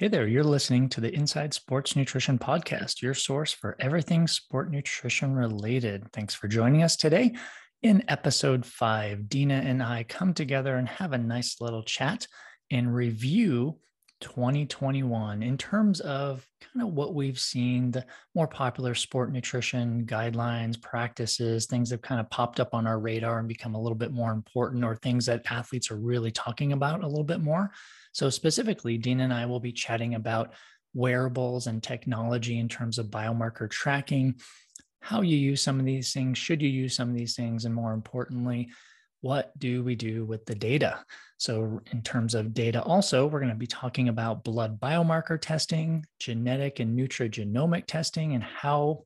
Hey there, you're listening to the Inside Sports Nutrition Podcast, your source for everything sport nutrition related. Thanks for joining us today. In episode five, Dina and I come together and have a nice little chat and review 2021 in terms of kind of what we've seen, the more popular sport nutrition guidelines, practices, things that kind of popped up on our radar and become a little bit more important, or things that athletes are really talking about a little bit more. So, specifically, Dina and I will be chatting about wearables and technology in terms of biomarker tracking, how you use some of these things, should you use some of these things, and more importantly, what do we do with the data? So, in terms of data, also, we're going to be talking about blood biomarker testing, genetic and nutrigenomic testing, and how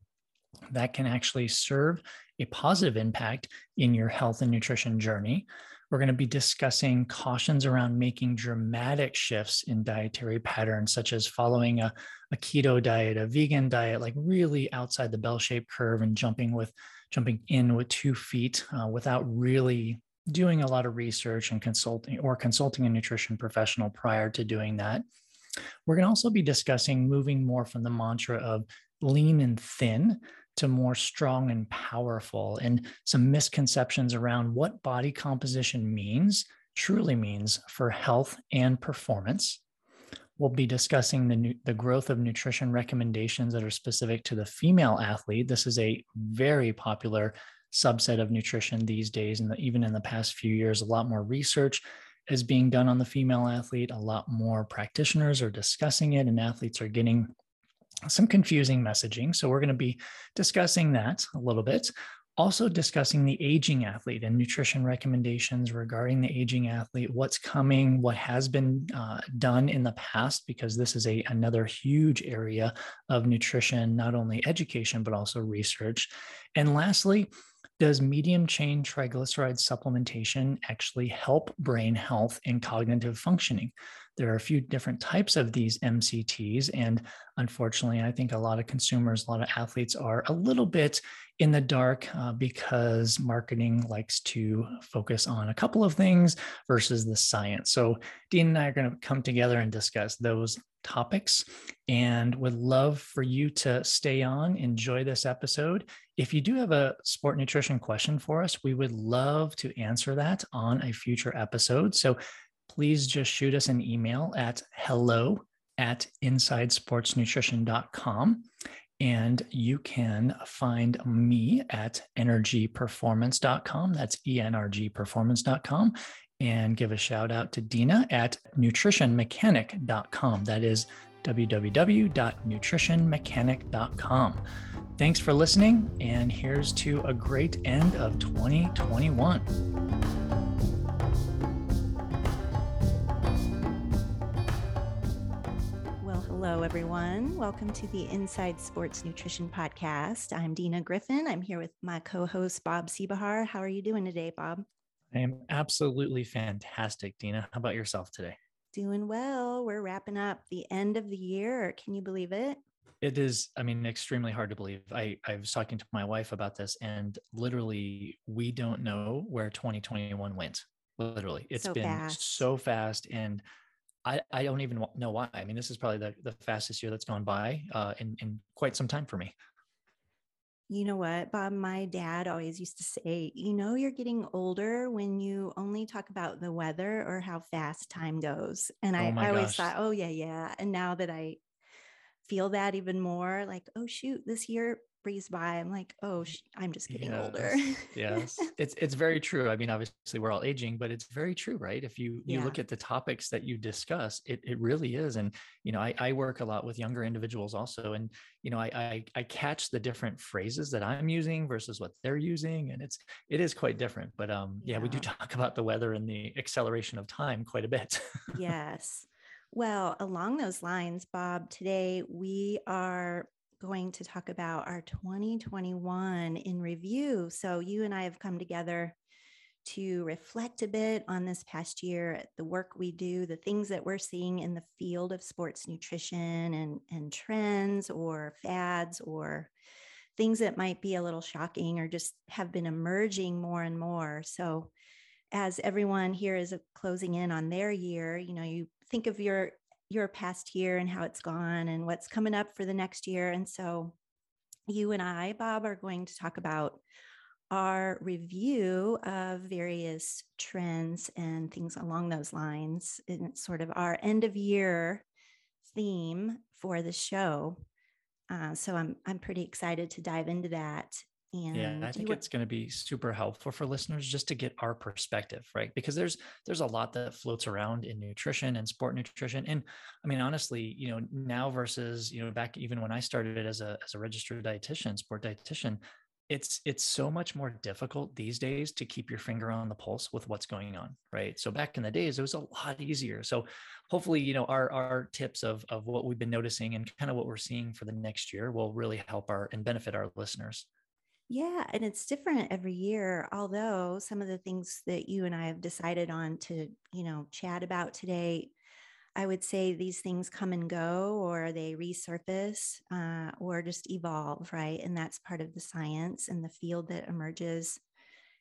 that can actually serve a positive impact in your health and nutrition journey. We're going to be discussing cautions around making dramatic shifts in dietary patterns, such as following a, a keto diet, a vegan diet, like really outside the bell-shaped curve and jumping with jumping in with two feet uh, without really doing a lot of research and consulting or consulting a nutrition professional prior to doing that. We're going to also be discussing moving more from the mantra of lean and thin to more strong and powerful, and some misconceptions around what body composition means, truly means for health and performance. We'll be discussing the, the growth of nutrition recommendations that are specific to the female athlete. This is a very popular subset of nutrition these days. And even in the past few years, a lot more research is being done on the female athlete. A lot more practitioners are discussing it, and athletes are getting some confusing messaging. So, we're going to be discussing that a little bit. Also, discussing the aging athlete and nutrition recommendations regarding the aging athlete, what's coming, what has been uh, done in the past, because this is a another huge area of nutrition, not only education but also research. And lastly, does medium chain triglyceride supplementation actually help brain health and cognitive functioning? There are a few different types of these MCTs. And unfortunately, I think a lot of consumers, a lot of athletes are a little bit in the dark uh, because marketing likes to focus on a couple of things versus the science. So, Dina and I are going to come together and discuss those topics and would love for you to stay on, enjoy this episode. If you do have a sport nutrition question for us, we would love to answer that on a future episode. So please just shoot us an email at hello at insidesportsnutrition.com. And you can find me at energyperformance.com. That's enrgperformance.com and give a shout out to Dina at nutritionmechanic.com. That is www.nutritionmechanic.com. Thanks for listening, and here's to a great end of 2021. Hello, everyone. Welcome to the Inside Sports Nutrition Podcast. I'm Dina Griffin. I'm here with my co host, Bob Seebohar. How are you doing today, Bob? I am absolutely fantastic, Dina. How about yourself today? Doing well. We're wrapping up the end of the year. Can you believe it? It is, I mean, extremely hard to believe. I, I was talking to my wife about this, and literally, we don't know where 2021 went. Literally, it's so been fast. so fast. And I, I don't even know why. I mean, this is probably the, the fastest year that's gone by uh, in, in quite some time for me you know what, Bob? My dad always used to say, you know, you're getting older when you only talk about the weather or how fast time goes. And I, oh I always thought, oh, yeah, yeah. And now that I feel that even more, like, oh, shoot, this year breeze by i'm like oh sh- i'm just getting yes. older. Yes it's it's very true. I mean obviously we're all aging but it's very true right? If you you yeah. look at the topics that you discuss it, it really is and you know I, I work a lot with younger individuals also and you know I, I i catch the different phrases that i'm using versus what they're using and it's it is quite different but um yeah, yeah we do talk about the weather and the acceleration of time quite a bit. Yes. Well, along those lines, Bob, today we are going to talk about our 2021 in review. So, you and I have come together to reflect a bit on this past year, the work we do, the things that we're seeing in the field of sports nutrition and, and trends or fads or things that might be a little shocking or just have been emerging more and more. So, as everyone here is closing in on their year, you know, you think of your your past year and how it's gone and what's coming up for the next year. And so you and I, Bob, are going to talk about our review of various trends and things along those lines. And it's sort of our end of year theme for the show. Uh, so I'm I'm pretty excited to dive into that. And yeah, I think it's going to be super helpful for listeners just to get our perspective, right? Because there's there's a lot that floats around in nutrition and sport nutrition, and I mean honestly, you know, now versus you know back even when I started as a as a registered dietitian, sport dietitian, it's it's so much more difficult these days to keep your finger on the pulse with what's going on right? So back in the days it was a lot easier. So hopefully you know our our tips of of what we've been noticing and kind of what we're seeing for the next year will really help our and benefit our listeners yeah and it's different every year although some of the things that you and i have decided on to you know chat about today I would say these things come and go, or they resurface, uh, or just evolve, right? And that's part of the science and the field that emerges,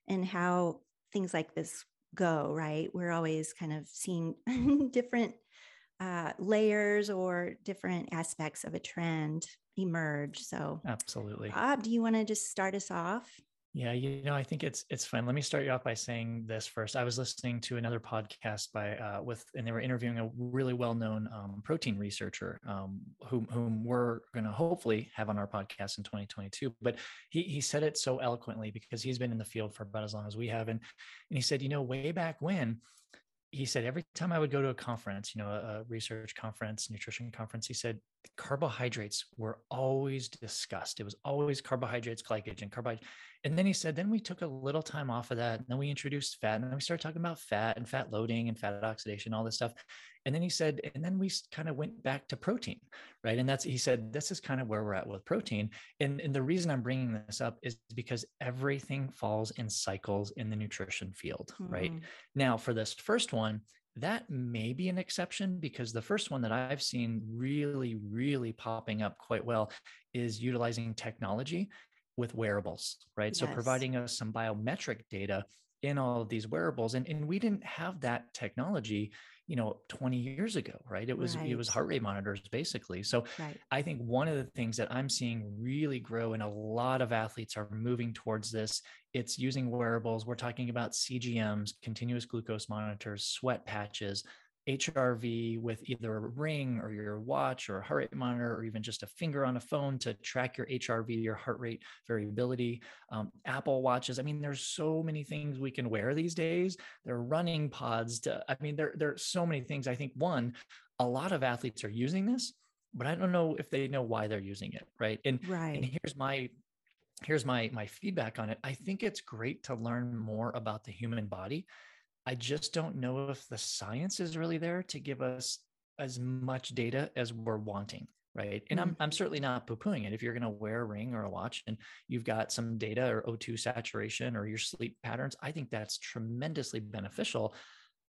and how things like this go, right? We're always kind of seeing different uh, layers or different aspects of a trend emerge. So, absolutely. Bob, do you want to just start us off? Yeah, you know, I think it's it's fun. Let me start you off by saying this first. I was listening to another podcast by uh, with, and they were interviewing a really well-known um, protein researcher, um, whom whom we're going to hopefully have on our podcast in 2022. But he he said it so eloquently because he's been in the field for about as long as we have, and and he said, you know, way back when, he said every time I would go to a conference, you know, a research conference, nutrition conference, he said carbohydrates were always discussed. It was always carbohydrates, glycogen, carbohydrates. And then he said, then we took a little time off of that. And then we introduced fat. And then we started talking about fat and fat loading and fat oxidation, all this stuff. And then he said, and then we kind of went back to protein, right? And that's, he said, this is kind of where we're at with protein. And, and the reason I'm bringing this up is because everything falls in cycles in the nutrition field, mm-hmm. right? Now, for this first one, that may be an exception because the first one that I've seen really, really popping up quite well is utilizing technology with wearables, right? Yes. So providing us some biometric data in all of these wearables. And, and we didn't have that technology, you know, 20 years ago, right? It was right. it was heart rate monitors basically. So right. I think one of the things that I'm seeing really grow and a lot of athletes are moving towards this, it's using wearables. We're talking about CGMs, continuous glucose monitors, sweat patches, HRV with either a ring or your watch or a heart rate monitor or even just a finger on a phone to track your HRV, your heart rate variability. Um, Apple watches. I mean, there's so many things we can wear these days. There are running pods. To, I mean, there, there are so many things. I think one, a lot of athletes are using this, but I don't know if they know why they're using it. Right. And, right. and here's my here's my my feedback on it. I think it's great to learn more about the human body I just don't know if the science is really there to give us as much data as we're wanting. Right. And mm-hmm. I'm, I'm certainly not poo pooing it. If you're going to wear a ring or a watch and you've got some data or O2 saturation or your sleep patterns, I think that's tremendously beneficial.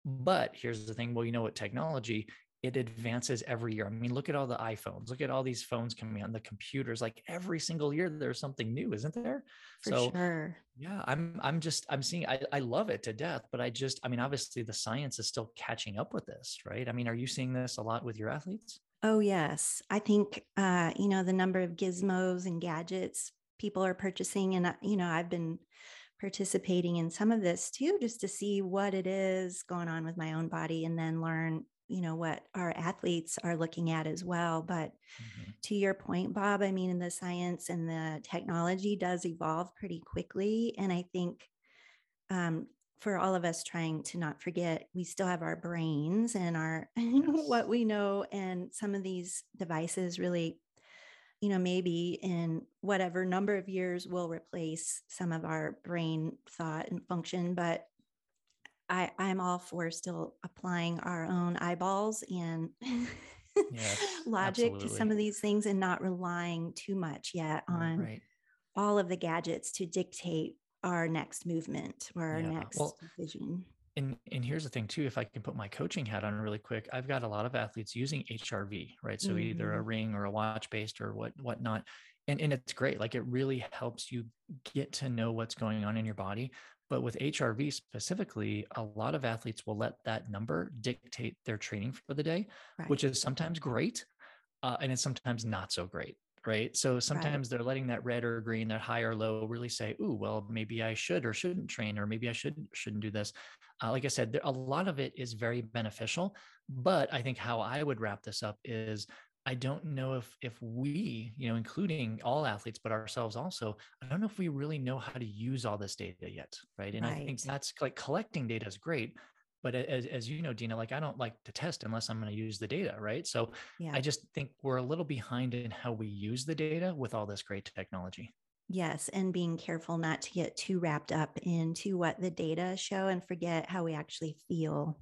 But here's the thing well, you know what technology it advances every year. I mean, look at all the iPhones, look at all these phones coming on the computers. Like every single year, there's something new, isn't there? For so, sure. Yeah, I'm. I'm just. I'm seeing. I, I love it to death, but I just. I mean, obviously, the science is still catching up with this, right? I mean, are you seeing this a lot with your athletes? Oh yes, I think uh, you know the number of gizmos and gadgets people are purchasing, and uh, you know, I've been participating in some of this too, just to see what it is going on with my own body, and then learn you know what our athletes are looking at as well but mm-hmm. to your point bob i mean in the science and the technology does evolve pretty quickly and i think um, for all of us trying to not forget we still have our brains and our yes. what we know and some of these devices really you know maybe in whatever number of years will replace some of our brain thought and function but I, I'm all for still applying our own eyeballs and yes, logic absolutely. to some of these things and not relying too much yet on right. all of the gadgets to dictate our next movement or our yeah. next well, decision. And and here's the thing too, if I can put my coaching hat on really quick, I've got a lot of athletes using HRV, right? So mm-hmm. either a mm-hmm. ring or a watch based or what whatnot. And, and it's great. Like it really helps you get to know what's going on in your body But with HRV specifically, a lot of athletes will let that number dictate their training for the day, right. which is sometimes great uh, and it's sometimes not so great. Right. So sometimes right. they're letting that red or green, that high or low really say, oh, well, maybe I should or shouldn't train, or maybe I should, shouldn't do this. Uh, like I said, there, a lot of it is very beneficial. But I think how I would wrap this up is I don't know if if we, you know, including all athletes, but ourselves also, I don't know if we really know how to use all this data yet, right? And right. I think that's like collecting data is great, but as, as you know, Dina, like I don't like to test unless I'm going to use the data, right? So yeah. I just think we're a little behind in how we use the data with all this great technology. Yes, and being careful not to get too wrapped up into what the data show and forget how we actually feel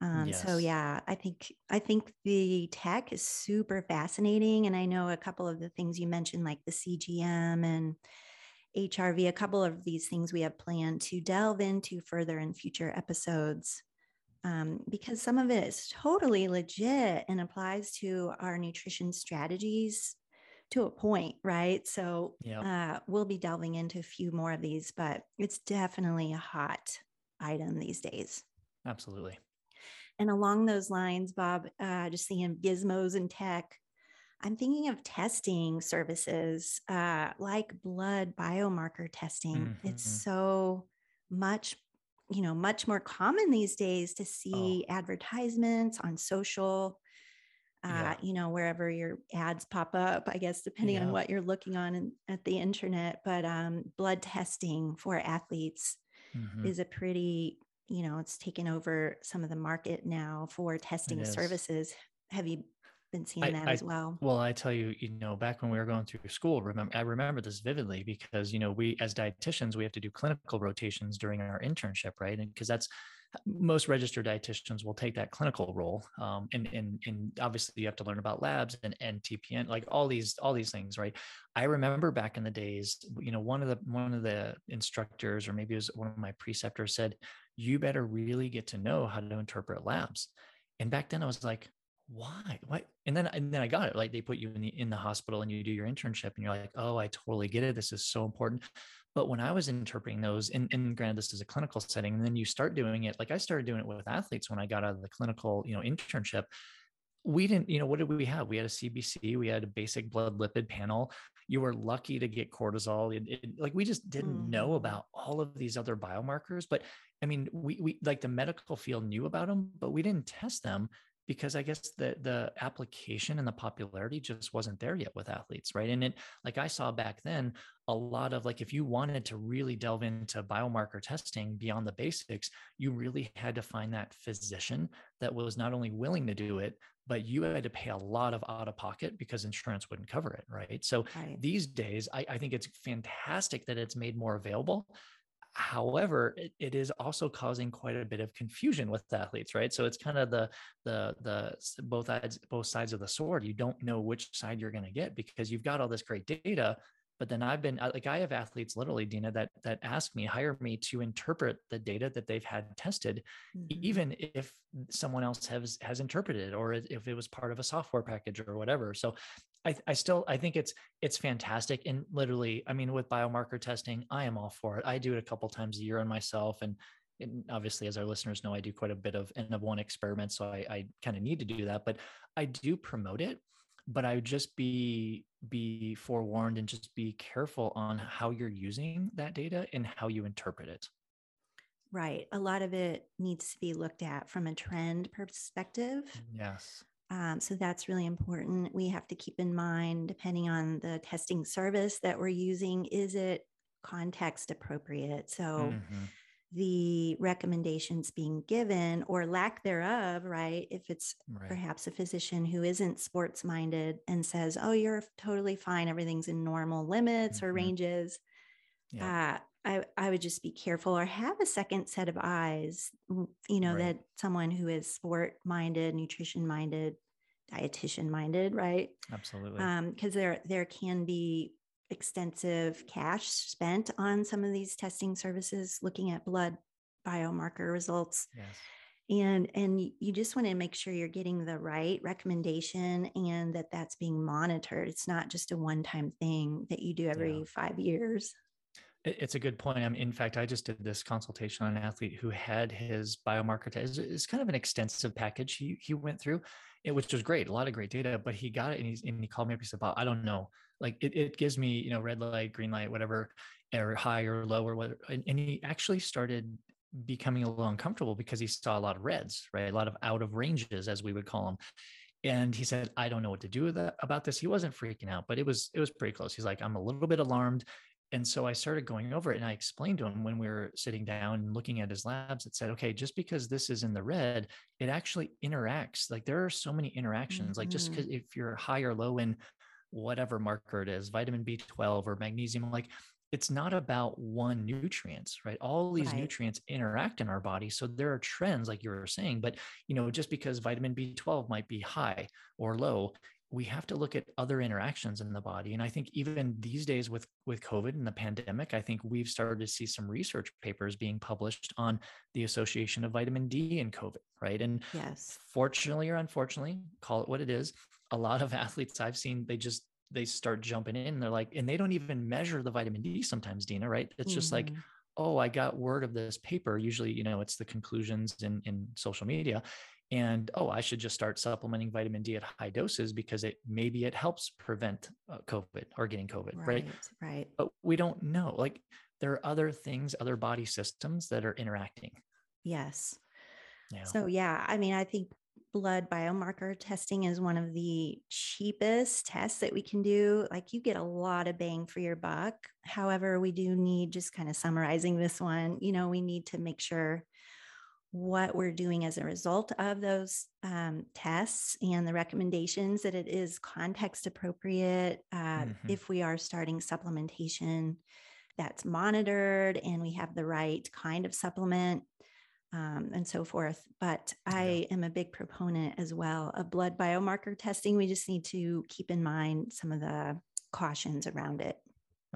um, yes. So yeah, I think I think the tech is super fascinating, and I know a couple of the things you mentioned, like the CGM and HRV. A couple of these things we have planned to delve into further in future episodes, um, because some of it is totally legit and applies to our nutrition strategies to a point, right? So yep. uh, we'll be delving into a few more of these, but it's definitely a hot item these days. Absolutely. And along those lines, Bob, uh, just seeing gizmos and tech, I'm thinking of testing services uh, like blood biomarker testing. Mm-hmm. It's so much, you know, much more common these days to see oh. advertisements on social. Uh, yeah. you know, wherever your ads pop up, I guess, depending yeah. on what you're looking on in, at the internet. But um, blood testing for athletes mm-hmm. is a pretty you know it's taken over some of the market now for testing services. Have you been seeing I, that I, as well? Well i tell you you know back when we were going through school remember i remember this vividly because you know we as dietitians we have to do clinical rotations during our internship right? And because that's most registered dietitians will take that clinical role um, and, and and obviously you have to learn about labs and, and tpn like all these all these things right? I remember back in the days you know one of the one of the instructors or maybe it was one of my preceptors said you better really get to know how to interpret labs and back then i was like why what and then and then i got it like they put you in the in the hospital and you do your internship and you're like oh i totally get it this is so important but when I was interpreting those, and, and granted, this is a clinical setting, and then you start doing it, like I started doing it with athletes when I got out of the clinical, you know, internship. We didn't, you know, what did we have? We had a CBC, we had a basic blood lipid panel. You were lucky to get cortisol. It, it, like we just didn't mm. know about all of these other biomarkers. But I mean, we we like the medical field knew about them, but we didn't test them because I guess the the application and the popularity just wasn't there yet with athletes, right? And it like I saw back then a lot of like if you wanted to really delve into biomarker testing beyond the basics, you really had to find that physician that was not only willing to do it, but you had to pay a lot of out of pocket because insurance wouldn't cover it, right? So right. these days, I, I think it's fantastic that it's made more available. However, it, it is also causing quite a bit of confusion with athletes, right? So it's kind of the the the both sides both sides of the sword. You don't know which side you're going to get because you've got all this great data, but then I've been like I have athletes literally, Dina, that that ask me, hire me to interpret the data that they've had tested, mm-hmm. even if someone else has has interpreted or if it was part of a software package or whatever. So I, I still I think it's it's fantastic. And literally, I mean, with biomarker testing, I am all for it. I do it a couple times a year on myself. And, and obviously, as our listeners know, I do quite a bit of N of one experiments. So I, I kind of need to do that. But I do promote it but I would just be be forewarned and just be careful on how you're using that data and how you interpret it. Right. A lot of it needs to be looked at from a trend perspective. Yes. Um, so that's really important. We have to keep in mind, depending on the testing service that we're using, is it context appropriate? So, mm-hmm the recommendations being given or lack thereof, right? If it's right. perhaps a physician who isn't sports minded and says, oh, you're totally fine, everything's in normal limits mm-hmm. or ranges. Yeah. Uh, I, I would just be careful or have a second set of eyes, you know, right. that someone who is sport minded, nutrition minded, dietitian minded, right? Absolutely. Because um, there there can be extensive cash spent on some of these testing services looking at blood biomarker results yes. and and you just want to make sure you're getting the right recommendation and that that's being monitored it's not just a one time thing that you do every yeah. 5 years It's a good point. I mean, in fact, I just did this consultation on an athlete who had his biomarker test. It's kind of an extensive package he he went through, it, which was great, a lot of great data. But he got it, and, he's, and he called me up. He said, "I don't know. Like it, it gives me, you know, red light, green light, whatever, or high or low or whatever." And, and he actually started becoming a little uncomfortable because he saw a lot of reds, right? A lot of out of ranges, as we would call them. And he said, "I don't know what to do that, about this." He wasn't freaking out, but it was it was pretty close. He's like, "I'm a little bit alarmed." And so I started going over it and I explained to him when we were sitting down and looking at his labs, it said, okay, just because this is in the red, it actually interacts. Like there are so many interactions, mm-hmm. like just because mm-hmm. if you're high or low in whatever marker it is, vitamin B12 or magnesium, like it's not about one nutrients, right? All these right. nutrients interact in our body. So there are trends, like you were saying, but you know, just because vitamin B12 might be high or low, we have to look at other interactions in the body. And i think even these days with with covid and the pandemic i think we've started to see some research papers being published on the association of vitamin d and covid right? And yes. fortunately or unfortunately call it what it is a lot of athletes i've seen they just they start jumping in they're like and they don't even measure the vitamin d sometimes dina right? It's just mm-hmm. like oh i got word of this paper. Usually you know it's the conclusions in in social media and oh i should just start supplementing vitamin d at high doses because it maybe it helps prevent uh, covid or getting covid right, right right. But we don't know like there are other things other body systems that are interacting. Yes. Yeah. so yeah i mean i think blood biomarker testing is one of the cheapest tests that we can do. Like you get a lot of bang for your buck. However we do need just kind of summarizing this one you know we need to make sure what we're doing as a result of those um, tests and the recommendations that it is context appropriate uh, mm-hmm. if we are starting supplementation that's monitored and we have the right kind of supplement um, and so forth. But I am a big proponent as well of blood biomarker testing. We just need to keep in mind some of the cautions around it.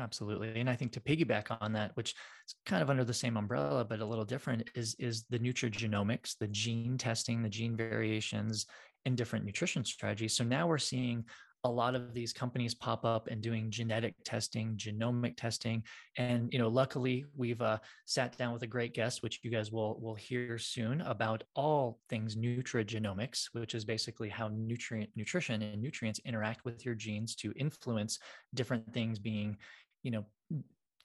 Absolutely. And I think to piggyback on that, which is kind of under the same umbrella, but a little different, is, is the nutrigenomics, the gene testing, the gene variations, and different nutrition strategies. So now we're seeing a lot of these companies pop up and doing genetic testing, genomic testing, and you know, luckily we've uh, sat down with a great guest, which you guys will will hear soon about all things nutrigenomics, which is basically how nutrient nutrition and nutrients interact with your genes to influence different things being, you know,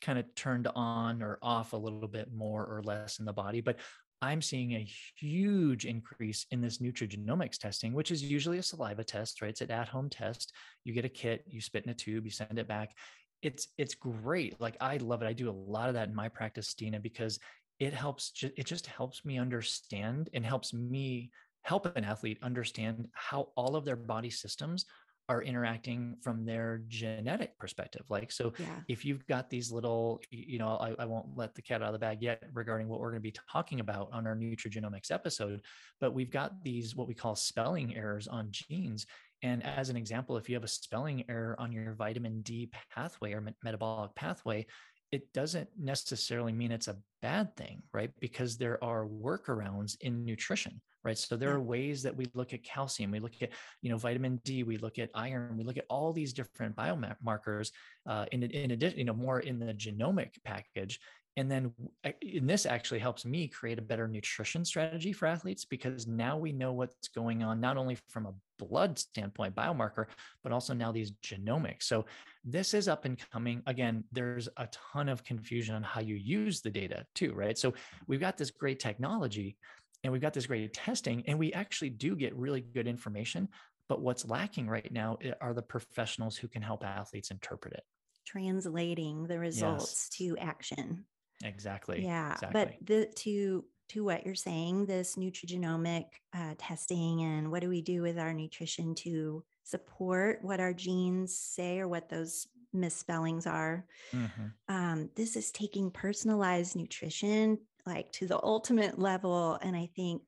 kind of turned on or off a little bit more or less in the body. But I'm seeing a huge increase in this nutrigenomics testing, which is usually a saliva test, right? It's an at-home test. You get a kit, you spit in a tube, you send it back. It's it's great. Like I love it. I do a lot of that in my practice, Dina, because it helps. Ju- it just helps me understand and helps me help an athlete understand how all of their body systems are interacting from their genetic perspective. Like, so yeah. if you've got these little, you know, I, I, won't let the cat out of the bag yet regarding what we're going to be talking about on our nutrigenomics episode, but we've got these what we call spelling errors on genes. And as an example, if you have a spelling error on your vitamin D pathway or metabolic pathway, it doesn't necessarily mean it's a bad thing, right? Because there are workarounds in nutrition, right? So there are ways that we look at calcium, we look at, you know, vitamin D, we look at iron, we look at all these different biomarkers uh, in, in addition, you know, more in the genomic package. And then and this actually helps me create a better nutrition strategy for athletes because now we know what's going on, not only from a blood standpoint, biomarker, but also now these genomics. So this is up and coming. Again, there's a ton of confusion on how you use the data too, right? So we've got this great technology and we've got this great testing, and we actually do get really good information. But what's lacking right now eh, are the professionals who can help athletes interpret it. Translating the results yes. to action. Exactly. Yeah. Exactly. But the to to what you're saying, this nutrigenomic uh, testing and what do we do with our nutrition to support what our genes say or what those misspellings are. Mm-hmm. Um, this is taking personalized nutrition like to the ultimate level. And I think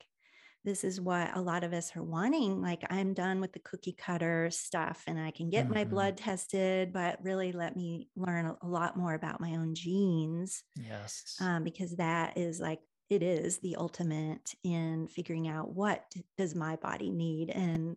this is what a lot of us are wanting. Like, I'm done with the cookie cutter stuff and I can get mm-hmm. my blood tested, but really let me learn a lot more about my own genes. Yes. Um, because that is like, it is the ultimate in figuring out what does my body need and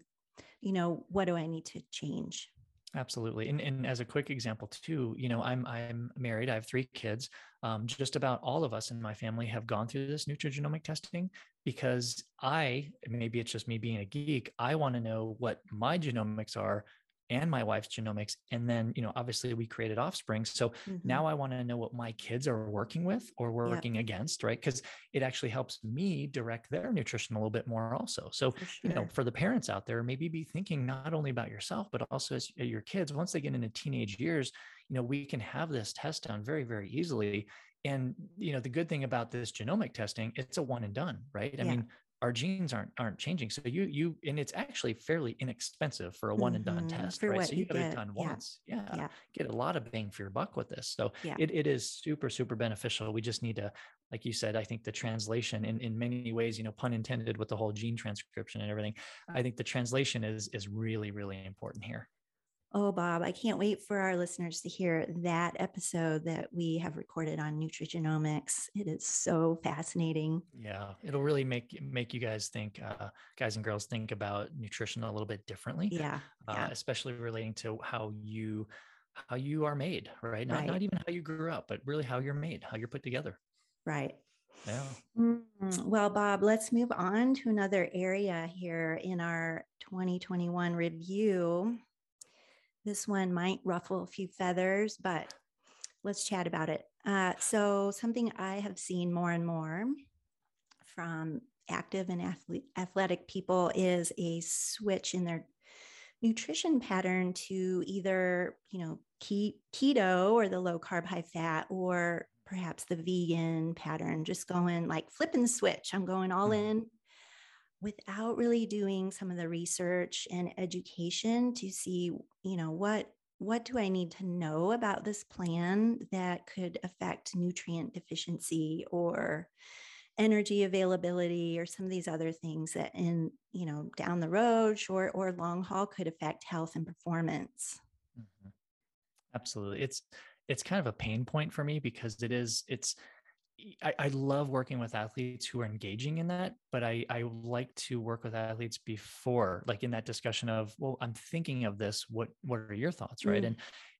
you know what do i need to change Absolutely. And, and as a quick example too, you know, I'm I'm married. I have three kids. Um, just about all of us in my family have gone through this nutrigenomic testing because I maybe it's just me being a geek. I want to know what my genomics are and my wife's genomics and then you know obviously we created offspring. So mm-hmm. now i want to know what my kids are working with or we're working against right? Because it actually helps me direct their nutrition a little bit more also. So sure. you know for the parents out there maybe be thinking not only about yourself but also as uh, your kids once they get into teenage years you know we can have this test done very very easily. And you know the good thing about this genomic testing it's a one and done right? I mean our genes aren't aren't changing. So you you and it's actually fairly inexpensive for a one and done mm-hmm. test, for right? So you, get it done yeah. once. Yeah. yeah. Get a lot of bang for your buck with this. So yeah. it, it is super, super beneficial. We just need to, like you said, I think the translation in, in many ways, you know, pun intended with the whole gene transcription and everything. I think the translation is is really, really important here. Oh, Bob, I can't wait for our listeners to hear that episode that we have recorded on nutrigenomics. It is so fascinating. Yeah, it'll really make make you guys think, uh, guys and girls, think about nutrition a little bit differently. Yeah, uh, yeah. especially relating to how you how you are made, right? Not right. not even how you grew up, but really how you're made, how you're put together. Right. Yeah. Mm, well, Bob, let's move on to another area here in our 2021 review. This one might ruffle a few feathers, but let's chat about it. Uh, so, something I have seen more and more from active and athlete, athletic people is a switch in their nutrition pattern to either, you know, keto or the low carb, high fat, or perhaps the vegan pattern, just going like flipping the switch. I'm going all mm-hmm. in without really doing some of the research and education to see you know what what do i need to know about this plan that could affect nutrient deficiency or energy availability or some of these other things that in you know down the road short or long haul could affect health and performance mm-hmm. absolutely it's it's kind of a pain point for me because it is it's I, I, love working with athletes who are engaging in that, but I, I like to work with athletes before, like in that discussion of, well, I'm thinking of this. What what are your thoughts, right? Mm. And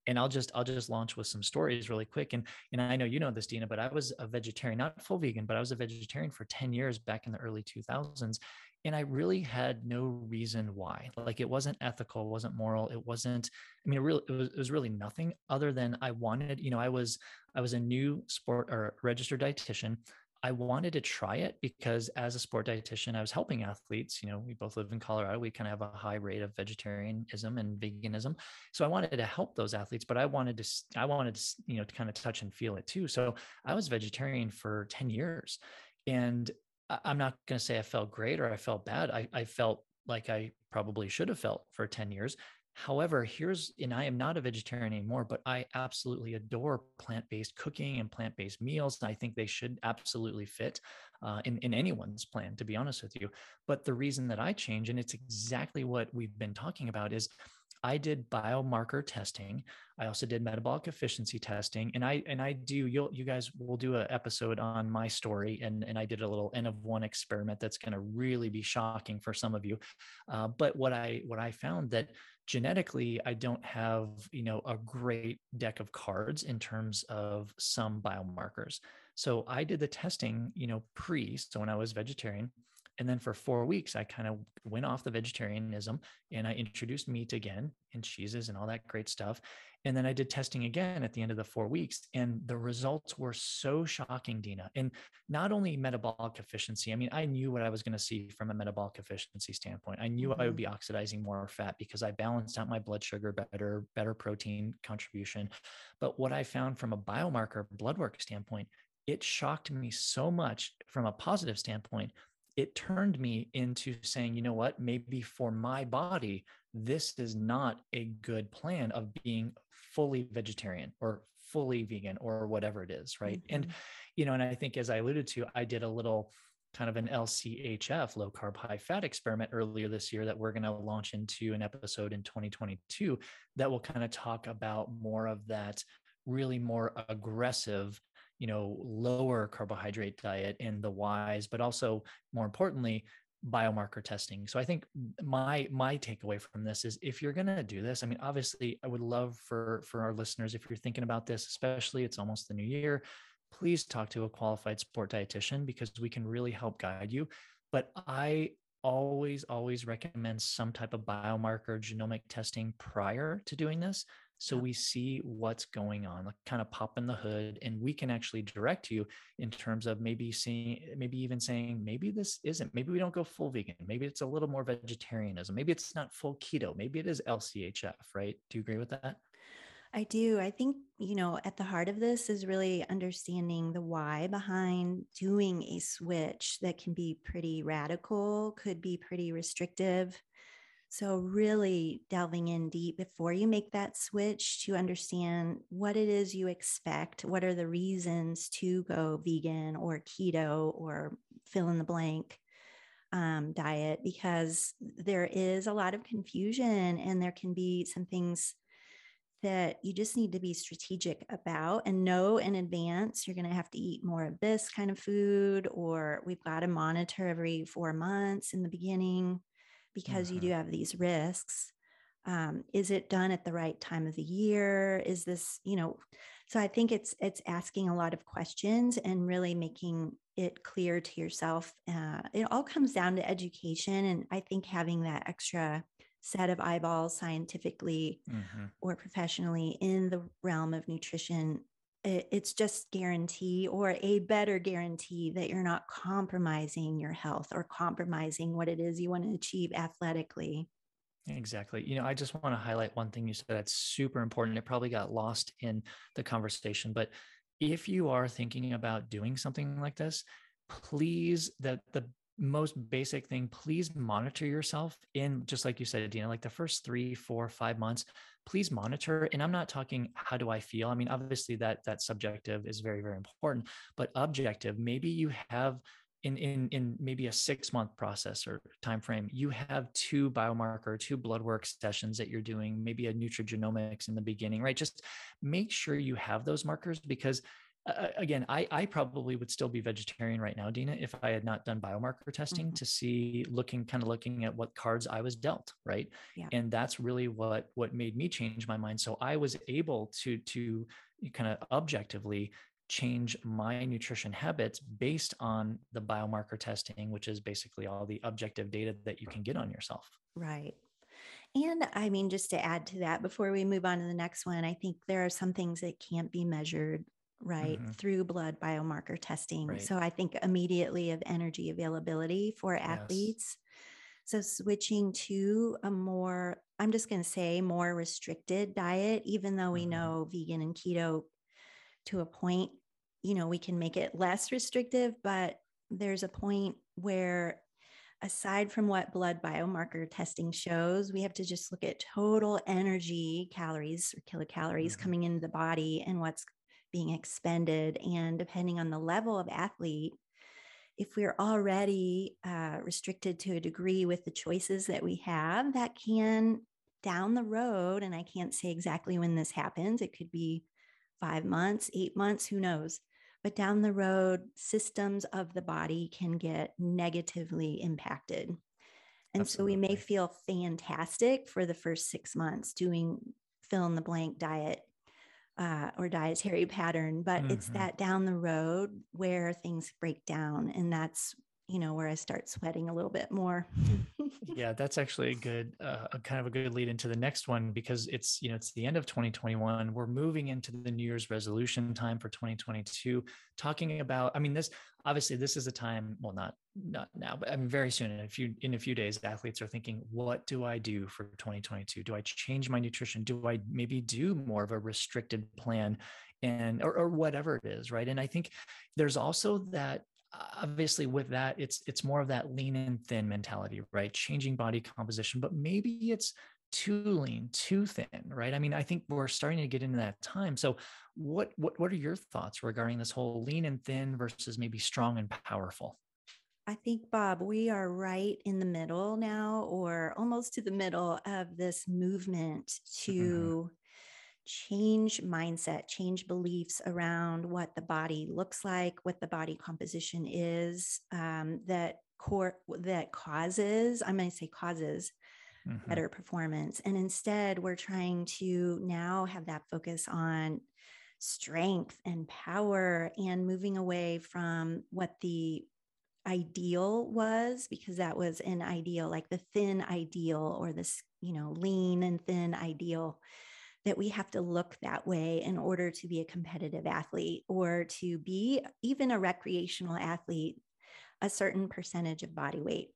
and I'll just I'll just launch with some stories really quick. And and I know you know this, Dina, but I was a vegetarian, not full vegan, but I was a vegetarian for 10 years back in the early 2000s and i really had no reason why like it wasn't ethical wasn't moral it wasn't i mean it really it was, it was really nothing other than i wanted you know i was i was a new sport or registered dietitian. I wanted to try it because as a sport dietitian i was helping athletes you know we both live in colorado we kind of have a high rate of vegetarianism and veganism. So i wanted to help those athletes but i wanted to i wanted to you know to kind of touch and feel it too. So i was vegetarian for 10 years and I'm not going to say I felt great or I felt bad. I, I felt like I probably should have felt for 10 years. However, here's, and I am not a vegetarian anymore, but I absolutely adore plant based cooking and plant based meals. I think they should absolutely fit uh, in, in anyone's plan, to be honest with you. But the reason that I change, and it's exactly what we've been talking about, is I did biomarker testing. I also did metabolic efficiency testing, and I and I do. You'll you guys will do an episode on my story, and and I did a little N of one experiment that's going to really be shocking for some of you. Uh, but what I what I found that genetically I don't have you know a great deck of cards in terms of some biomarkers. So I did the testing, you know, pre. So when I was vegetarian, and then for four weeks, I kind of went off the vegetarianism and I introduced meat again and cheeses and all that great stuff. And then I did testing again at the end of the four weeks. And the results were so shocking, Dina. And not only metabolic efficiency, I mean, I knew what I was going to see from a metabolic efficiency standpoint. I knew mm-hmm. I would be oxidizing more fat because I balanced out my blood sugar better, better protein contribution. But what I found from a biomarker blood work standpoint, it shocked me so much from a positive standpoint it turned me into saying, you know what, maybe for my body, this is not a good plan of being fully vegetarian or fully vegan or whatever it is. Right. Mm-hmm. And, you know, and I think as I alluded to, I did a little kind of an LCHF, low carb, high fat experiment earlier this year that we're going to launch into an episode in 2022 that will kind of talk about more of that really more aggressive you know lower carbohydrate diet and the whys but also more importantly biomarker testing. So I think my my takeaway from this is if you're going to do this, I mean obviously I would love for for our listeners if you're thinking about this, especially it's almost the new year, please talk to a qualified sport dietitian because we can really help guide you. But I always always recommend some type of biomarker genomic testing prior to doing this so we see what's going on like kind of pop in the hood and we can actually direct you in terms of maybe seeing maybe even saying maybe this isn't maybe we don't go full vegan maybe it's a little more vegetarianism maybe it's not full keto maybe it is lchf right do you agree with that I do. I think, you know, at the heart of this is really understanding the why behind doing a switch that can be pretty radical, could be pretty restrictive. So, really delving in deep before you make that switch to understand what it is you expect. What are the reasons to go vegan or keto or fill in the blank um, diet? Because there is a lot of confusion and there can be some things that you just need to be strategic about and know in advance you're going to have to eat more of this kind of food, or we've got to monitor every four months in the beginning because mm-hmm. you do have these risks. Um, is it done at the right time of the year? Is this, you know, so I think it's it's asking a lot of questions and really making it clear to yourself. Uh, it all comes down to education, and I think having that extra set of eyeballs scientifically mm-hmm. or professionally in the realm of nutrition it's just guarantee or a better guarantee that you're not compromising your health or compromising what it is you want to achieve athletically Exactly. You know, I just want to highlight one thing you said that's super important. It probably got lost in the conversation, but if you are thinking about doing something like this, please that the most basic thing please monitor yourself in just like you said dina like the first three four five months please monitor. And i'm not talking how do i feel? I mean obviously that that subjective is very very important but objective maybe you have in in in maybe a six month process or time frame you have two biomarker two blood work sessions that you're doing maybe a nutrigenomics in the beginning right? Just make sure you have those markers because uh, again, I, I probably would still be vegetarian right now, Dina, if I had not done biomarker testing mm-hmm. to see looking kind of looking at what cards I was dealt, right? Yeah. And that's really what what made me change my mind. So I was able to to kind of objectively change my nutrition habits based on the biomarker testing, which is basically all the objective data that you can get on yourself. Right. And I mean, just to add to that, before we move on to the next one, I think there are some things that can't be measured right mm-hmm. through blood biomarker testing right. so i think immediately of energy availability for athletes yes. so switching to a more i'm just going to say more restricted diet even though we mm-hmm. know vegan and keto to a point you know we can make it less restrictive but there's a point where aside from what blood biomarker testing shows, we have to just look at total energy calories or kilocalories mm-hmm. coming into the body and what's being expended. And depending on the level of athlete, if we're already uh, restricted to a degree with the choices that we have, that can down the road, and I can't say exactly when this happens, it could be five months, eight months, who knows. But down the road, systems of the body can get negatively impacted. And Absolutely. so we may feel fantastic for the first six months doing fill in the blank diet uh, or dietary pattern, but mm-hmm. it's that down the road where things break down. And that's, you know, where I start sweating a little bit more. yeah, that's actually a good, uh, a kind of a good lead into the next one because it's, you know, it's the end of 2021. We're moving into the New Year's resolution time for 2022, talking about, I mean, this obviously this is a time well not not now but i mean very soon in a few in a few days athletes are thinking what do i do for 2022 do i change my nutrition do i maybe do more of a restricted plan and or, or whatever it is right and i think there's also that obviously with that it's it's more of that lean and thin mentality right changing body composition but maybe it's too lean, too thin, right? I mean, I think we're starting to get into that time. So, what what what are your thoughts regarding this whole lean and thin versus maybe strong and powerful? I think, Bob, we are right in the middle now, or almost to the middle of this movement to mm-hmm. Change mindset, change beliefs around what the body looks like, what the body composition is. Um, that core that causes i'm going to say causes mm-hmm. better performance and instead we're trying to now have that focus on strength and power and moving away from what the ideal was because that was an ideal like the thin ideal or this you know lean and thin ideal that we have to look that way in order to be a competitive athlete or to be even a recreational athlete a certain percentage of body weight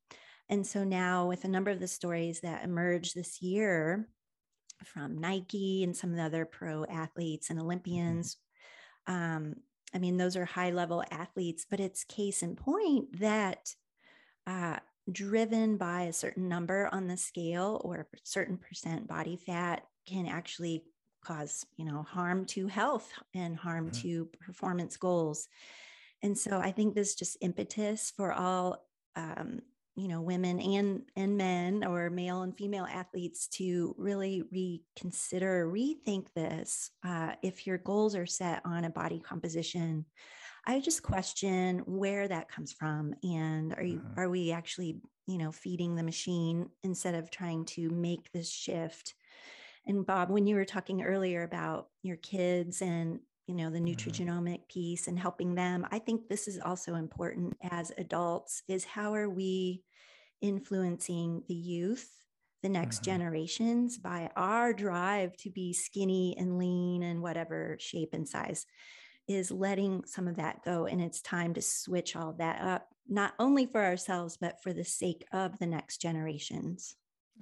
and so now with a number of the stories that emerged this year from nike and some of the other pro athletes and mm-hmm. olympians um, I mean, those are high level athletes, but it's case in point that uh, driven by a certain number on the scale or a certain percent body fat can actually cause, you know, harm to health and harm mm-hmm. to performance goals. And so I think this just impetus for all um, you know women and and men or male and female athletes to really reconsider rethink this uh, if your goals are set on a body composition i just question where that comes from and are you mm-hmm. are we actually you know feeding the machine instead of trying to make this shift and bob when you were talking earlier about your kids and you know the mm-hmm. nutrigenomic piece and helping them i think this is also important as adults is how are we influencing the youth the next mm-hmm. generations by our drive to be skinny and lean and whatever shape and size is letting some of that go and it's time to switch all that up not only for ourselves but for the sake of the next generations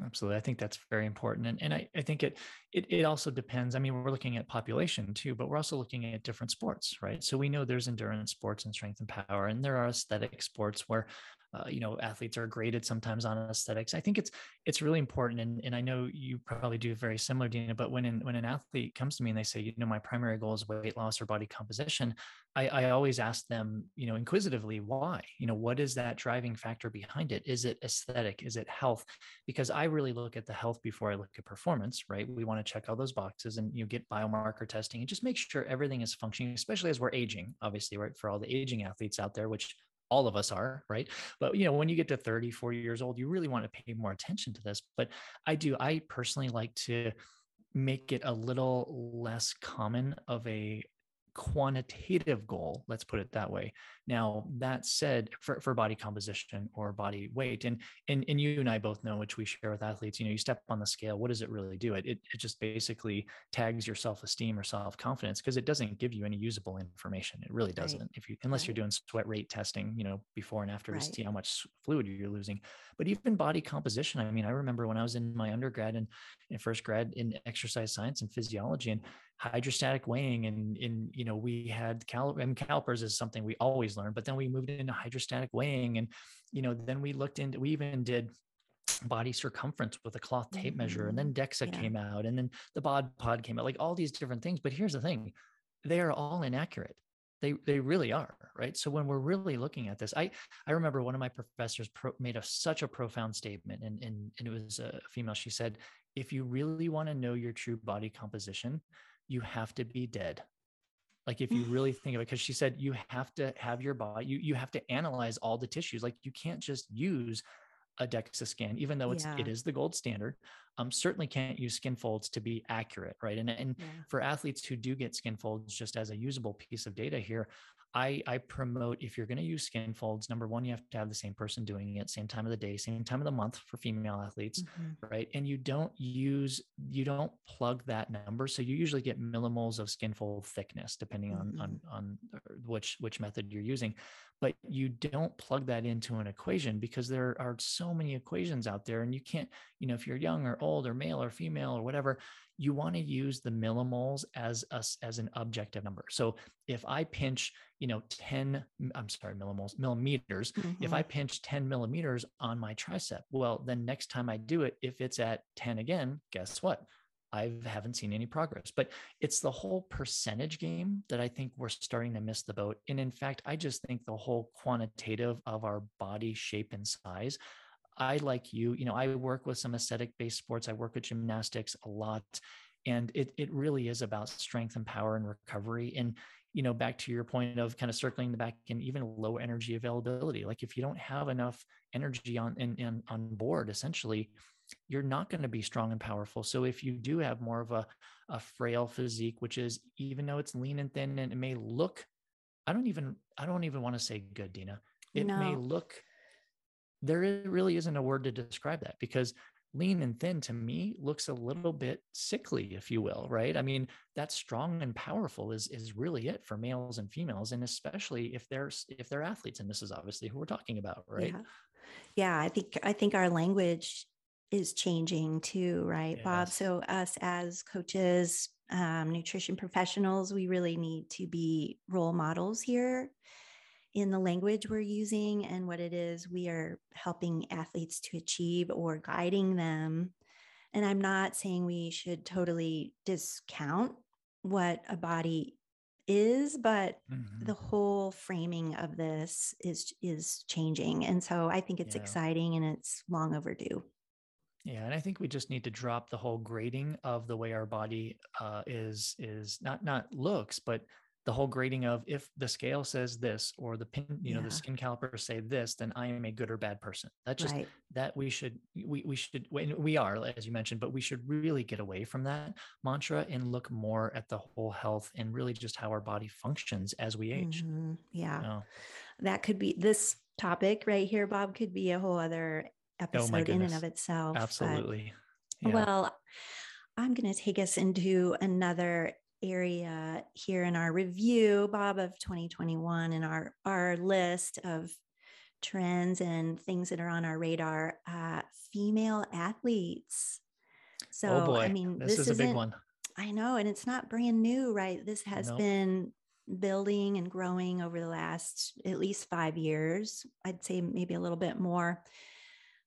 Absolutely. I think that's very important. And, and I, I think it, it it also depends. I mean, we're looking at population too, but we're also looking at different sports, right? So we know there's endurance sports and strength and power, and there are aesthetic sports where uh, you know athletes are graded sometimes on aesthetics. I think it's it's really important and, and i know you probably do very similar dina but when an, when an athlete comes to me and they say you know my primary goal is weight loss or body composition I, I always ask them you know inquisitively why? You know what is that driving factor behind it? Is it aesthetic? Is it health? Because i really look at the health before i look at performance right? We want to check all those boxes and you get biomarker testing and just make sure everything is functioning especially as we're aging obviously right for all the aging athletes out there which all of us are right? But you know when you get to 30 40 years old you really want to pay more attention to this but i do i personally like to make it a little less common of a quantitative goal let's put it that way now that said for, for body composition or body weight and, and and you and i both know which we share with athletes you know you step on the scale what does it really do it it, it just basically tags your self-esteem or self-confidence because it doesn't give you any usable information it really doesn't right. if you unless right. you're doing sweat rate testing you know before and after right. to see how much fluid you're losing but even body composition i mean i remember when i was in my undergrad and in first grad in exercise science and physiology and hydrostatic weighing and in you know we had cal and calipers is something we always learned but then we moved into hydrostatic weighing and you know then we looked into we even did body circumference with a cloth tape measure and then mm-hmm. dexa yeah. came out and then the bod pod came out like all these different things but here's the thing they are all inaccurate they they really are right so when we're really looking at this i i remember one of my professors pro, made a such a profound statement and, and and it was a female she said if you really want to know your true body composition you have to be dead like if you really think of it because she said you have to have your body you you have to analyze all the tissues like you can't just use a DEXA scan, even though it's yeah. it is the gold standard. Um, certainly can't use skin folds to be accurate, right? And and yeah. for athletes who do get skin folds just as a usable piece of data here, I, I promote if you're going to use skin folds, number one, you have to have the same person doing it, same time of the day, same time of the month for female athletes, mm-hmm. right? And you don't use, you don't plug that number. So you usually get millimoles of skin fold thickness, depending mm-hmm. on, on, on which, which method you're using. But you don't plug that into an equation because there are so many equations out there and you can't, you know, if you're young or old or male or female or whatever, you want to use the millimoles as a, as an objective number. So if I pinch, you know, 10, I'm sorry, millimoles, millimeters, mm-hmm. if I pinch 10 millimeters on my tricep, well, then next time I do it, if it's at 10 again, guess what? I haven't seen any progress. But it's the whole percentage game that I think we're starting to miss the boat. And in fact, I just think the whole quantitative of our body shape and size I like you, you know, I work with some aesthetic based sports. I work with gymnastics a lot. And it it really is about strength and power and recovery. And you know, back to your point of kind of circling the back and even low energy availability. Like if you don't have enough energy on in, in on board, essentially, you're not going to be strong and powerful. So if you do have more of a, a frail physique, which is even though it's lean and thin and it may look, I don't even, I don't even want to say good, Dina. It no. may look, there really isn't a word to describe that because lean and thin to me looks a little bit sickly if you will right? I mean that strong and powerful is is really it for males and females and especially if they're if they're athletes and this is obviously who we're talking about right? Yeah, yeah i think i think our language is changing too right yes. bob so us as coaches um, nutrition professionals we really need to be role models here in the language we're using and what it is we are helping athletes to achieve or guiding them. And I'm not saying we should totally discount what a body is but mm-hmm. the whole framing of this is is changing and so i think it's yeah. exciting and it's long overdue yeah and i think we just need to drop the whole grading of the way our body uh, is is not not looks but the whole grading of if the scale says this or the pin you yeah. know the skin calipers say this then i am a good or bad person that just right. that we should we, we should we are as you mentioned but we should really get away from that mantra and look more at the whole health and really just how our body functions as we age mm-hmm. yeah you know? that could be this topic right here bob could be a whole other oh episode oh in and of itself absolutely yeah. well i'm going to take us into another area here in our review, Bob, of 2021 and our, our list of trends and things that are on our radar. Uh, female athletes. So, oh boy. I mean, this, this is a big one. I know, and it's not brand new, right? This has nope. been building and growing over the last at least five years. I'd say maybe a little bit more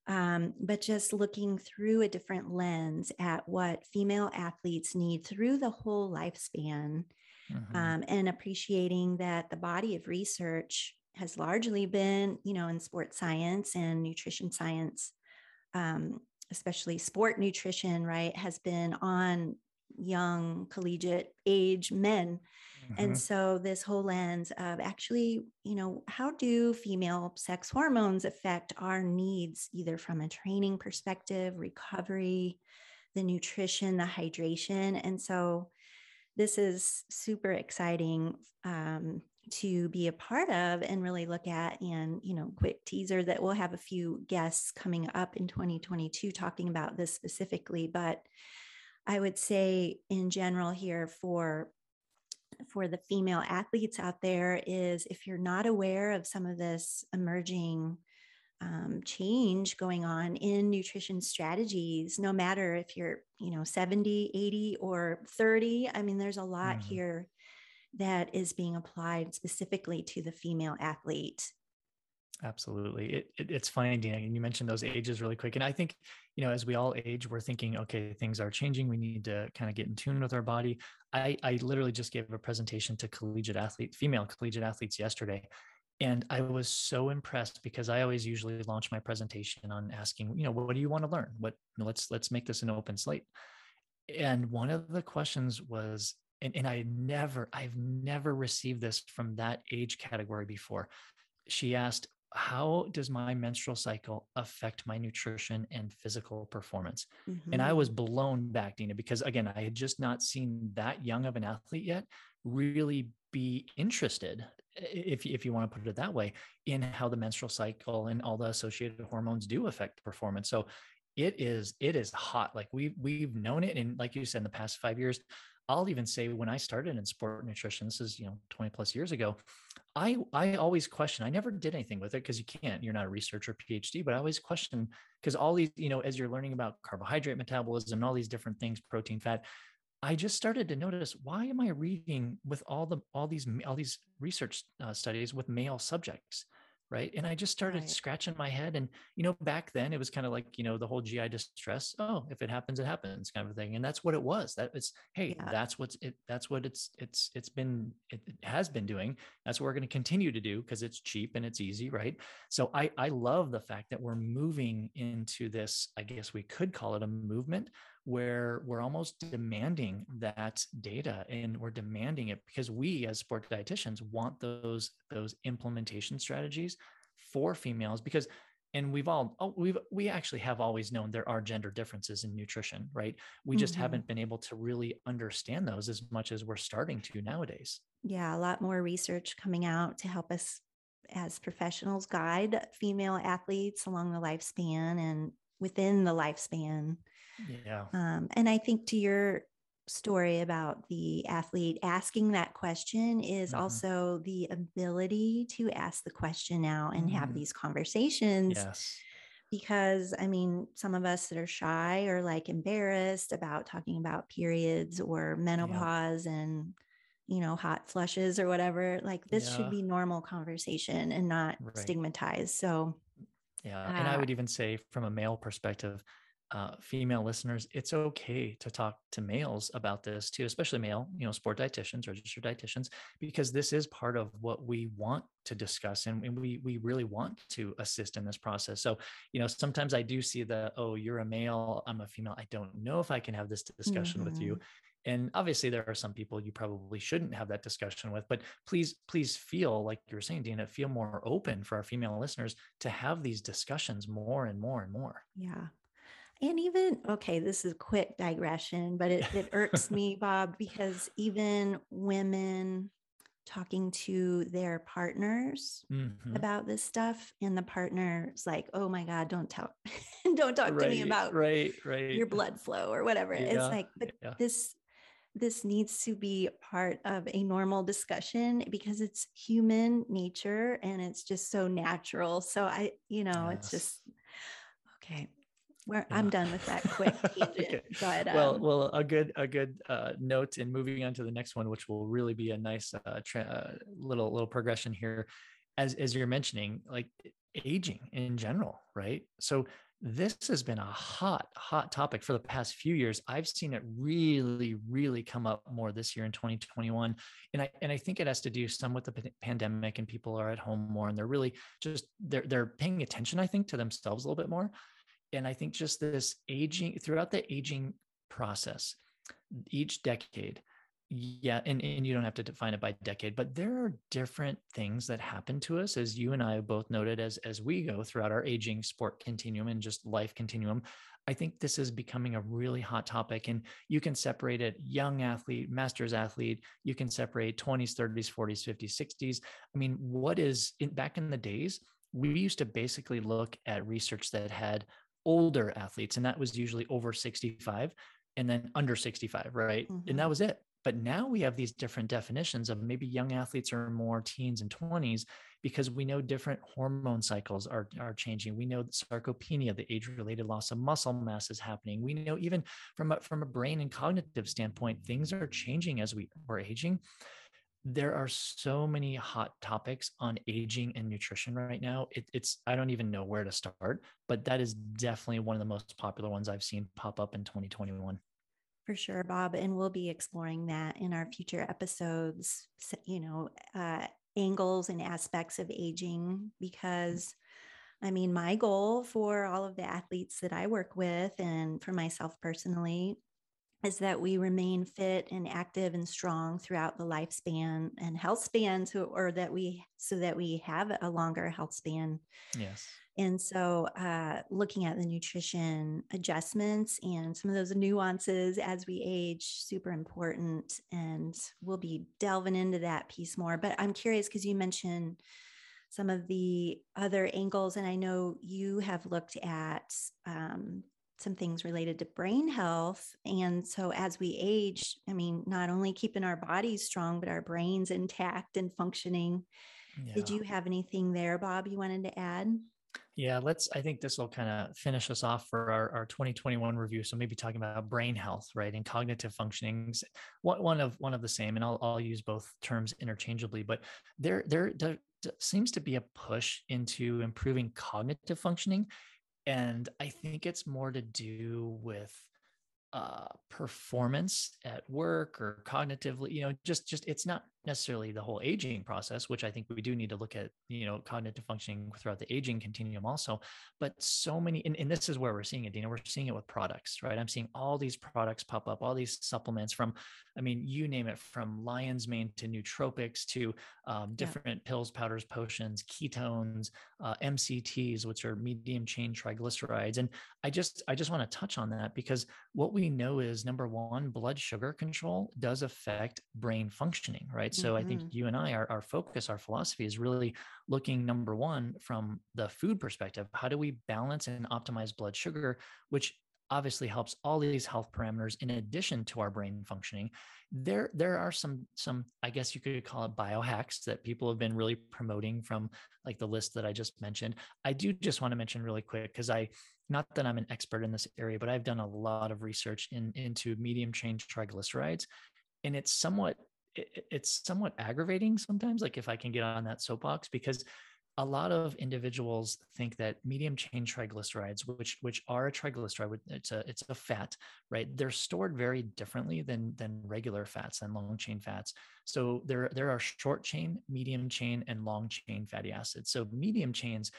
um, but just looking through a different lens at what female athletes need through the whole lifespan mm-hmm. um, and appreciating that the body of research has largely been you know in sports science and nutrition science um, especially sport nutrition right has been on young collegiate age men. Mm-hmm. and so this whole lens of actually you know how do female sex hormones affect our needs either from a training perspective recovery the nutrition the hydration? And so this is super exciting um, to be a part of and really look at and you know quick teaser that we'll have a few guests coming up in 2022 talking about this specifically. But I would say in general here for for the female athletes out there is if you're not aware of some of this emerging um, change going on in nutrition strategies no matter if you're you know 70 80 or 30 i mean there's a lot mm-hmm. here that is being applied specifically to the female athlete Absolutely. It, it, it's funny, Dina, and you mentioned those ages really quick. And I think, you know, as we all age, we're thinking, okay, things are changing. We need to kind of get in tune with our body. I, I literally just gave a presentation to collegiate athlete, female collegiate athletes yesterday. And I was so impressed because I always usually launch my presentation on asking, you know, what do you want to learn? What let's let's make this an open slate. And one of the questions was, and, and I never, I've never received this from that age category before. She asked, how does my menstrual cycle affect my nutrition and physical performance? Mm-hmm. And I was mm-hmm. blown back, Dina, because again, I had just not seen that young of an athlete yet really be interested, if, if you want to put it that way, in how the menstrual cycle and all the associated hormones do affect performance. So it is it is hot. Like we we've known it, and like you said, in the past five years, I'll even say when I started in sport nutrition, this is, you know, 20 plus years ago, I I always question. I never did anything with it because you can't. You're not a researcher PhD, but I always question because all these, you know, as you're learning about carbohydrate metabolism and all these different things, protein, fat, I just started to notice why am I reading with all the all these all these research uh, studies with male subjects? Right and i just started right. scratching my head and you know back then it was kind of like you know the whole gi distress oh if it happens it happens kind of thing and that's what it was that it's hey yeah. that's what's it that's what it's it's it's been it, it has been doing that's what we're going to continue to do because it's cheap and it's easy right so i i love the fact that we're moving into this i guess we could call it a movement where we're almost demanding that data and we're demanding it because we as sport dietitians want those those implementation strategies for females because and we've all oh, we've we actually have always known there are gender differences in nutrition right? We just mm-hmm. haven't been able to really understand those as much as we're starting to nowadays. Yeah a lot more research coming out to help us as professionals guide female athletes along the lifespan and within the lifespan yeah. Um, and I think to your story about the athlete asking that question is mm-hmm. also the ability to ask the question now and mm-hmm. have these conversations. Yes. Because I mean, some of us that are shy or like embarrassed about talking about periods or menopause yeah. and you know, hot flushes or whatever, like this yeah. should be normal conversation and not right. stigmatized. So, yeah. Uh, and I would even say, from a male perspective, uh, female listeners, it's okay to talk to males about this too, especially male, you know, sport dietitians, registered dietitians, because this is part of what we want to discuss and, and we we really want to assist in this process. So, you know, sometimes I do see the, oh, you're a male, I'm a female. I don't know if I can have this discussion mm-hmm. with you. Mm-hmm. And obviously there are some people you probably shouldn't have that discussion with, but please, please feel like you're saying, Dina, feel more open for our female listeners to have these discussions more and more and more. Yeah and even okay this is a quick digression but it, it irks me bob because even women talking to their partners mm-hmm. about this stuff and the partner's like oh my god don't tell don't talk right, to me about right right your blood flow or whatever yeah, it's like but yeah. this this needs to be part of a normal discussion because it's human nature and it's just so natural so i you know yes. it's just okay where. I'm done with that quick okay. But um, well, well, a good a good uh, note in moving on to the next one, which will really be a nice uh, tra- uh, little little progression here, as as you're mentioning, like aging in general, right? So this has been a hot hot topic for the past few years i've seen it really really come up more this year in 2021 and i and i think it has to do some with the p- pandemic and people are at home more and they're really just they're they're paying attention i think to themselves a little bit more and I think just this aging throughout the aging process, each decade, yeah, and, and you don't have to define it by decade, but there are different things that happen to us, as you and I have both noted as as we go throughout our aging sport continuum and just life continuum. I think this is becoming a really hot topic, and you can separate it young athlete, masters athlete. You can separate 20s, 30s, 40s, 50s, 60s. I mean, what is in, back in the days? We used to basically look at research that had older athletes, and that was usually over 65 and then under 65, right? Mm-hmm. And that mm-hmm. was it. But now we have these different definitions of maybe young athletes are more teens and 20s because we know different hormone cycles are, are changing. We know that sarcopenia, the age related loss of muscle mass, is happening. We know even from a, from a brain and cognitive standpoint, things are changing as we are aging there are so many hot topics on aging and nutrition right now. It, it's, I don't even know where to start, but that is definitely one of the most popular ones I've seen pop up in 2021. For sure, Bob. And we'll be exploring that in our future episodes, you know, uh, angles and aspects of aging, because I mean, my goal for all of the athletes that I work with and for myself personally is that we remain fit and active and strong throughout the lifespan and health span so or that we so that we have a longer health span. Yes. And so uh, looking at the nutrition adjustments and some of those nuances as we age super important and we'll be delving into that piece more. But i'm curious because you mentioned some of the other angles and i know you have looked at um, some things related to brain health. And so as we age, I mean, not only keeping our bodies strong, but our brains intact and functioning. Yeah. Did you have anything there, Bob, you wanted to add? Yeah, let's. I think this will kind of finish us off for our, our 2021 review. So maybe talking about brain health, right, and cognitive functionings. One, one of one of the same, and I'll I'll use both terms interchangeably. But there there, there seems to be a push into improving cognitive functioning, and I think it's more to do with uh, performance at work or cognitively, you know, just, just, it's not necessarily the whole aging process, which I think we do need to look at, you know, cognitive functioning throughout the aging continuum also. But so many, and, and this is where we're seeing it, Dina. We're seeing it with products, right? I'm seeing all these products pop up, all these supplements from, I mean, you name it, from lion's mane to nootropics to um, different yeah. pills, powders, potions, ketones, uh, MCTs, which are medium chain triglycerides. And I just, I just want to touch on that because what we know is number one, blood sugar control does affect brain functioning, right? Mm-hmm. So I think mm-hmm. you and I, our, our focus, our philosophy is really looking number one from the food perspective. How do we balance and optimize blood sugar, which obviously helps all these health parameters in addition to our brain functioning there there are some some i guess you could call it biohacks that people have been really promoting from like the list that i just mentioned i do just want to mention really quick because i not that i'm an expert in this area but i've done a lot of research in into medium chain triglycerides and it's somewhat it, it's somewhat aggravating sometimes like if i can get on that soapbox because a lot of individuals think that medium chain triglycerides which which are a triglyceride it's a it's a fat right? They're stored very differently than than regular fats and long chain fats. So there there are short chain medium chain and long chain fatty acids. So medium chains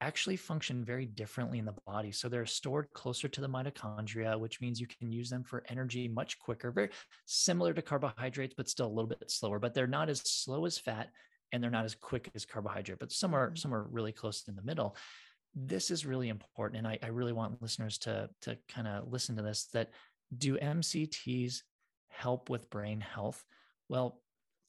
actually function very differently in the body so they're stored closer to the mitochondria which means you can use them for energy much quicker very similar to carbohydrates but still a little bit slower but they're not as slow as fat and they're not as quick as carbohydrate, but some are mm-hmm. some are really close in the middle. This is really important, and I, I really want listeners to to kind of listen to this. That do MCTs help with brain health? Well,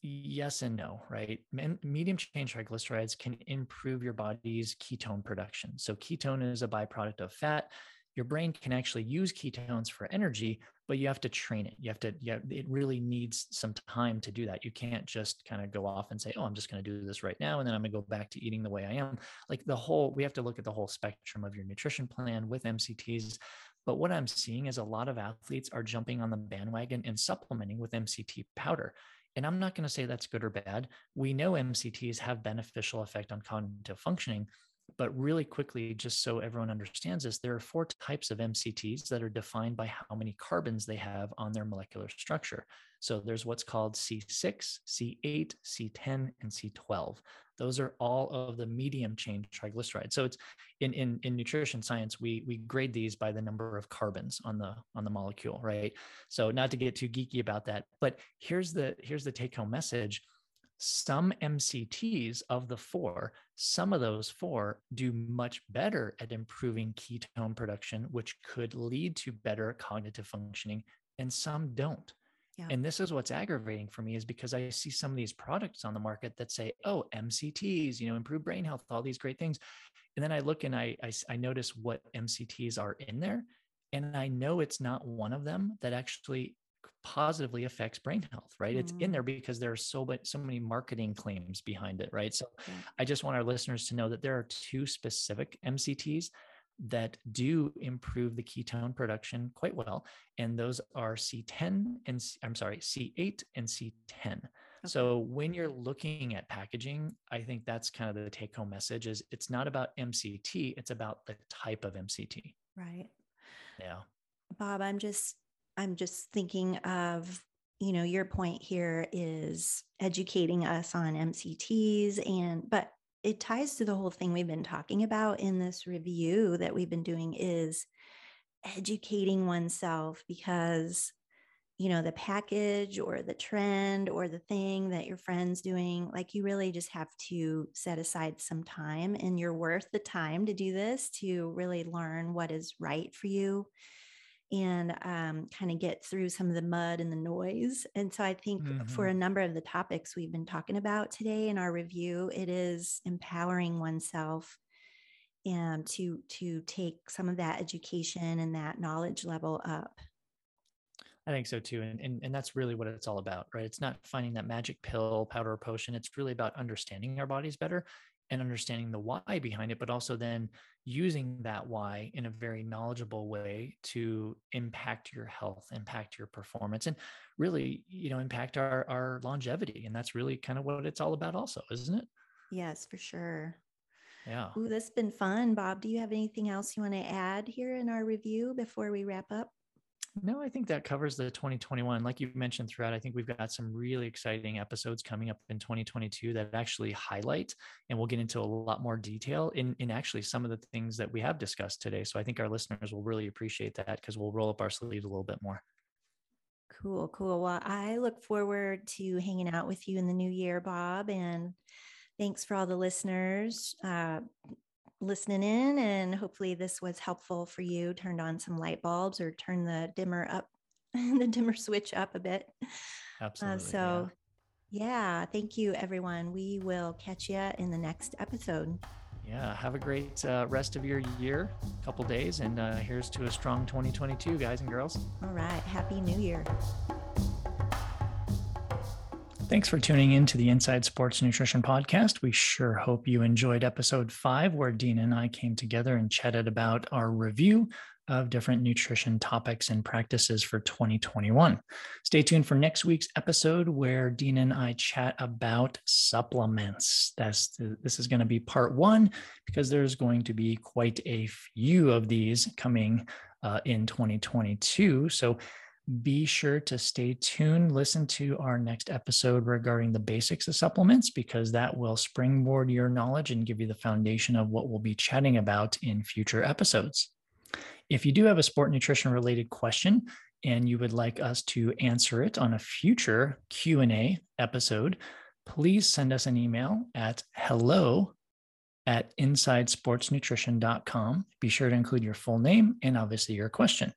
yes and no, right? Medium chain triglycerides can improve your body's ketone production. So ketone is a byproduct of fat your brain can actually use ketones for energy, but you have to train it. You have to, yeah, it really needs some time to do that. You can't just kind of go off and say, oh, I'm just going to do this right now. And then I'm going to go back to eating the way I am. Like the whole, we have to look at the whole spectrum of your nutrition plan with MCTs. But what I'm seeing is a lot of athletes are jumping on the bandwagon and supplementing with MCT powder. And I'm not going to say that's good or bad. We know MCTs have beneficial effect on cognitive functioning, but really quickly, just so everyone understands this, there are four types of MCTs that are defined by how many carbons they have on their molecular structure. So there's what's called C6, C8, C10, and C12. Those are all of the medium chain triglycerides. So it's in, in, in nutrition science, we, we grade these by the number of carbons on the on the molecule, right? So not to get too geeky about that, but here's the here's the take home message some MCTs of the four, some of those four do much better at improving ketone production, which could lead to better cognitive functioning, and some don't. Yeah. And this is what's aggravating for me is because I see some of these products on the market that say, oh, MCTs, you know, improve brain health, all these great things. And then I look and I, I, I notice what MCTs are in there. And I know it's not one of them that actually positively affects brain health right mm. it's in there mm. because there are so but so many marketing claims behind it right so yeah. i just want our listeners to know that there are two specific mcts that do improve the ketone production quite well and those are c10 and i'm sorry c8 and c10 okay. so when you're looking at packaging i think that's kind of the take home message is it's not about mct it's about the type of mct right. Yeah. Bob i'm just I'm just thinking of, you know, your point here is educating us on MCTs and, but it ties to the whole thing we've been talking about in this review that we've been doing is educating oneself because you know the package or the trend or the thing that your friends doing like you really just have to set aside some time and you're worth the time to do this to really learn what is right for you and um, kind of get through some of the mud and the noise. And so I think mm-hmm. for a number of the topics we've been talking about today in our review, it is empowering oneself and to to take some of that education and that knowledge level up. I think so too. And, and, and that's really what it's all about, right? It's not finding that magic pill, powder, or potion. It's really about understanding our bodies better and understanding the why behind it, but also then using that why in a very knowledgeable way to impact your health, impact your performance, and really, you know, impact our, our longevity. And that's really kind of what it's all about, also, isn't it? Yes, for sure. Yeah. Ooh, that's been fun. Bob, do you have anything else you want to add here in our review before we wrap up? No, I think that covers the 2021. Like you mentioned throughout, I think we've got some really exciting episodes coming up in 2022 that actually highlight, and we'll get into a lot more detail in, in actually some of the things that we have discussed today. So I think our listeners will really appreciate that because we'll roll up our sleeves a little bit more. Cool, cool. Well, I look forward to hanging out with you in the new year, Bob. And thanks for all the listeners. Uh, listening in and hopefully this was helpful for you turned on some light bulbs or turn the dimmer up the dimmer switch up a bit. Uh, absolutely uh, so yeah. yeah thank you everyone. We will catch you in the next episode. Yeah have a great uh, rest of your year couple days and uh, here's to a strong 2022 guys and girls. All right happy new year Thanks for tuning in to the Inside Sports Nutrition Podcast. We sure hope you enjoyed episode five, where Dina and I came together and chatted about our review of different nutrition topics and practices for 2021. Stay tuned for next week's episode where Dina and I chat about supplements. That's this is going to be part one because there's going to be quite a few of these coming uh, in 2022. So be sure to stay tuned. Listen to our next episode regarding the basics of supplements because that will springboard your knowledge and give you the foundation of what we'll be chatting about in future episodes. If you do have a sport nutrition related question and you would like us to answer it on a future Q&A episode, please send us an email at hello at insidesportsnutrition.com. Be sure to include your full name and obviously your question.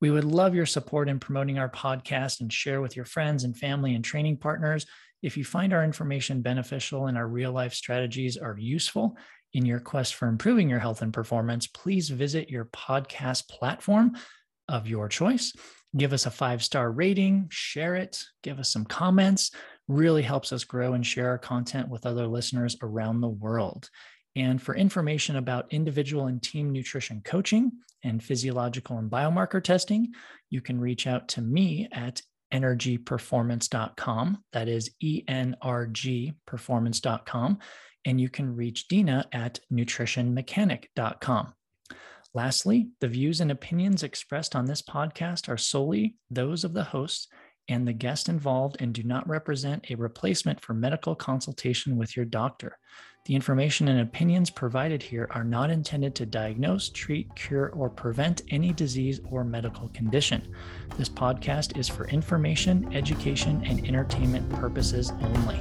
We would love your support in promoting our podcast and share with your friends and family and training partners. If you find our information beneficial and our real life strategies are useful in your quest for improving your health and performance, please visit your podcast platform of your choice. Give us a five star rating, share it, give us some comments. Really helps us grow and share our content with other listeners around the world. And for information about individual and team nutrition coaching and physiological and biomarker testing, you can reach out to me at energyperformance.com. That is E N R G performance.com. And you can reach Dina at nutritionmechanic.com. Lastly, the views and opinions expressed on this podcast are solely those of the hosts and the guest involved and do not represent a replacement for medical consultation with your doctor. The information and opinions provided here are not intended to diagnose, treat, cure, or prevent any disease or medical condition. This podcast is for information, education, and entertainment purposes only.